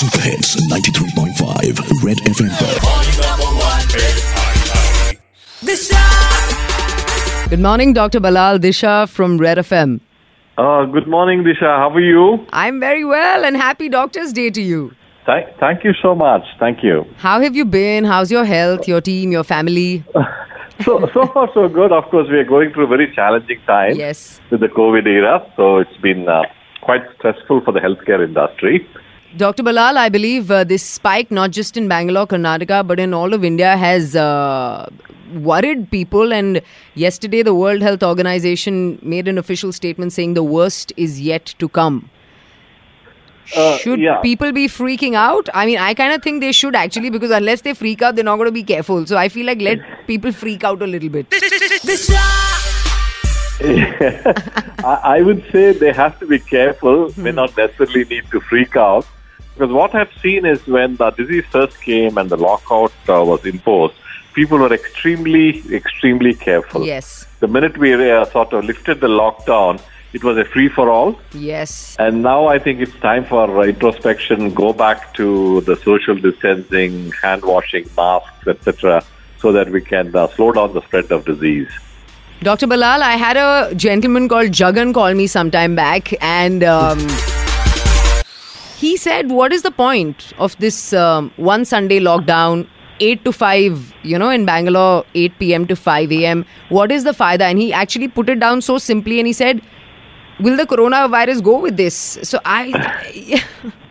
Super Hits 93.5 Red FM. Good morning, Dr. Ballal Disha from Red FM. Uh, good morning, Disha. How are you? I'm very well and happy Doctor's Day to you. Thank, thank you so much. Thank you. How have you been? How's your health, your team, your family? so so far so good. Of course, we are going through a very challenging time yes. with the COVID era, so it's been uh, quite stressful for the healthcare industry. Dr. Ballal, I believe uh, this spike, not just in Bangalore, Karnataka, but in all of India, has uh, worried people. And yesterday, the World Health Organization made an official statement saying the worst is yet to come. Uh, should yeah. people be freaking out? I mean, I kind of think they should actually, because unless they freak out, they're not going to be careful. So I feel like let people freak out a little bit. I, I would say they have to be careful. May not necessarily need to freak out. Because what I've seen is when the disease first came and the lockout uh, was imposed, people were extremely, extremely careful. Yes. The minute we uh, sort of lifted the lockdown, it was a free for all. Yes. And now I think it's time for introspection, go back to the social distancing, hand washing, masks, etc., so that we can uh, slow down the spread of disease. Dr. Ballal, I had a gentleman called Jagan call me some time back, and um, he said, What is the point of this um, one Sunday lockdown, 8 to 5, you know, in Bangalore, 8 p.m. to 5 a.m.? What is the faida? And he actually put it down so simply and he said, Will the coronavirus go with this? So I.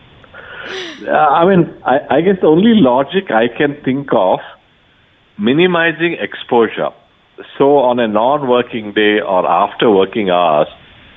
Uh, I mean, I, I guess the only logic I can think of minimizing exposure. So, on a non working day or after working hours,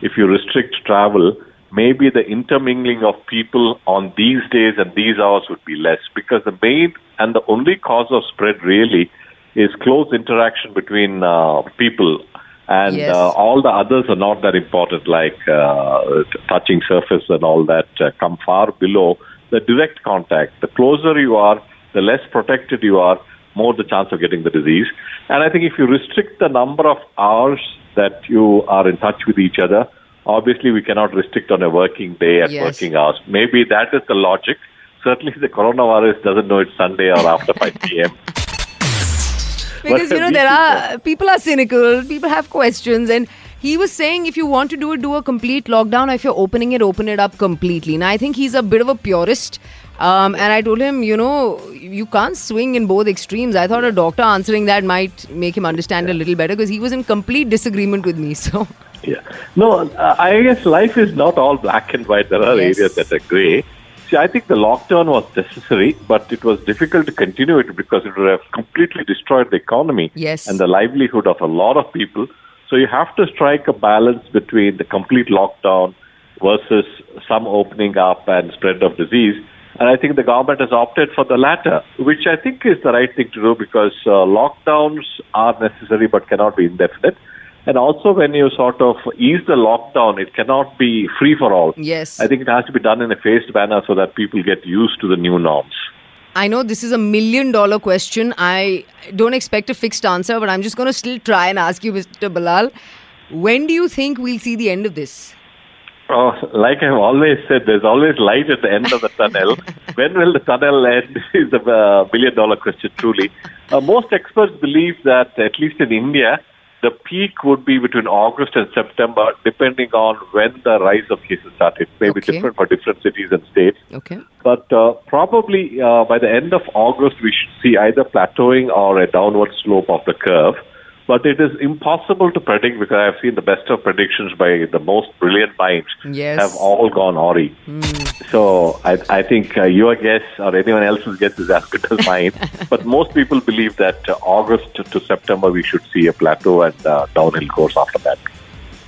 if you restrict travel, maybe the intermingling of people on these days and these hours would be less because the main and the only cause of spread really is close interaction between uh, people. And Yes. uh, all the others are not that important like uh, touching surface and all that uh, come far below. The direct contact the closer you are the less protected you are more the chance of getting the disease. And i think if you restrict the number of hours that you are in touch with each other obviously we cannot restrict on a working day and Yes. working hours. Maybe that is the logic. Certainly the coronavirus doesn't know it's sunday or after 5 p.m because you know there are people are cynical people have questions and he was saying if you want to do it do a complete lockdown. If you're opening it open it up completely. Now i think he's a bit of a purist. Um, and i told him you know you can't swing in both extremes. I thought a doctor answering that might make him understand a little better because he was in complete disagreement with me so Yeah. No, uh, I guess life is not all black and white. There are Yes. areas that are gray. See, I think the lockdown was necessary, but it was difficult to continue it because it would have completely destroyed the economy Yes. and the livelihood of a lot of people. So you have to strike a balance between the complete lockdown versus some opening up and spread of disease. And I think the government has opted for the latter, which I think is the right thing to do because uh, lockdowns are necessary but cannot be indefinite. And also, when you sort of ease the lockdown, it cannot be free for all. yes I think it has to be done in a phased manner so that people get used to the new norms. I know this is a million dollar question. I don't expect a fixed answer, but I'm just going to still try and ask you, Mr. Ballal. When do you think we'll see the end of this? Oh, like I've always said, there's always light at the end of the tunnel. when will the tunnel end is a uh, billion dollar question, truly. Uh, most experts believe that, at least in India, the peak would be between August and September, depending on when the rise of cases started. It may be Okay. different for different cities and states. Okay. But uh, probably uh, by the end of August, we should see either plateauing or a downward slope of the curve. But it is impossible to predict because I've seen the best of predictions by the most brilliant minds Yes. have all gone awry. So I, I think uh, your guess or anyone else's guess is as good as mine. but most people believe that uh, August to September we should see a plateau and uh, downhill course after that.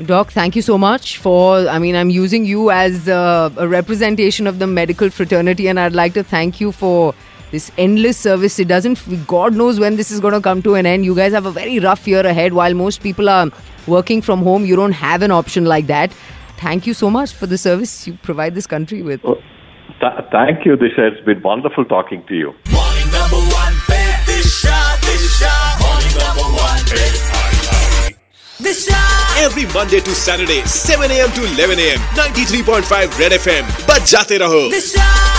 Doc, thank you so much for. I mean, I'm using you as uh, a representation of the medical fraternity, and I'd like to thank you for this endless service. It doesn't, God knows when this is going to come to an end. You guys have a very rough year ahead. While most people are working from home, you don't have an option like that. Thank you so much for the service you provide this country with. Oh, th- thank you, Disha. It's been wonderful talking to you. Morning number one, Morning number one, Every Monday to Saturday, 7 a.m. to 11 a.m. 93.5 Red FM. Bajate raho. Disha.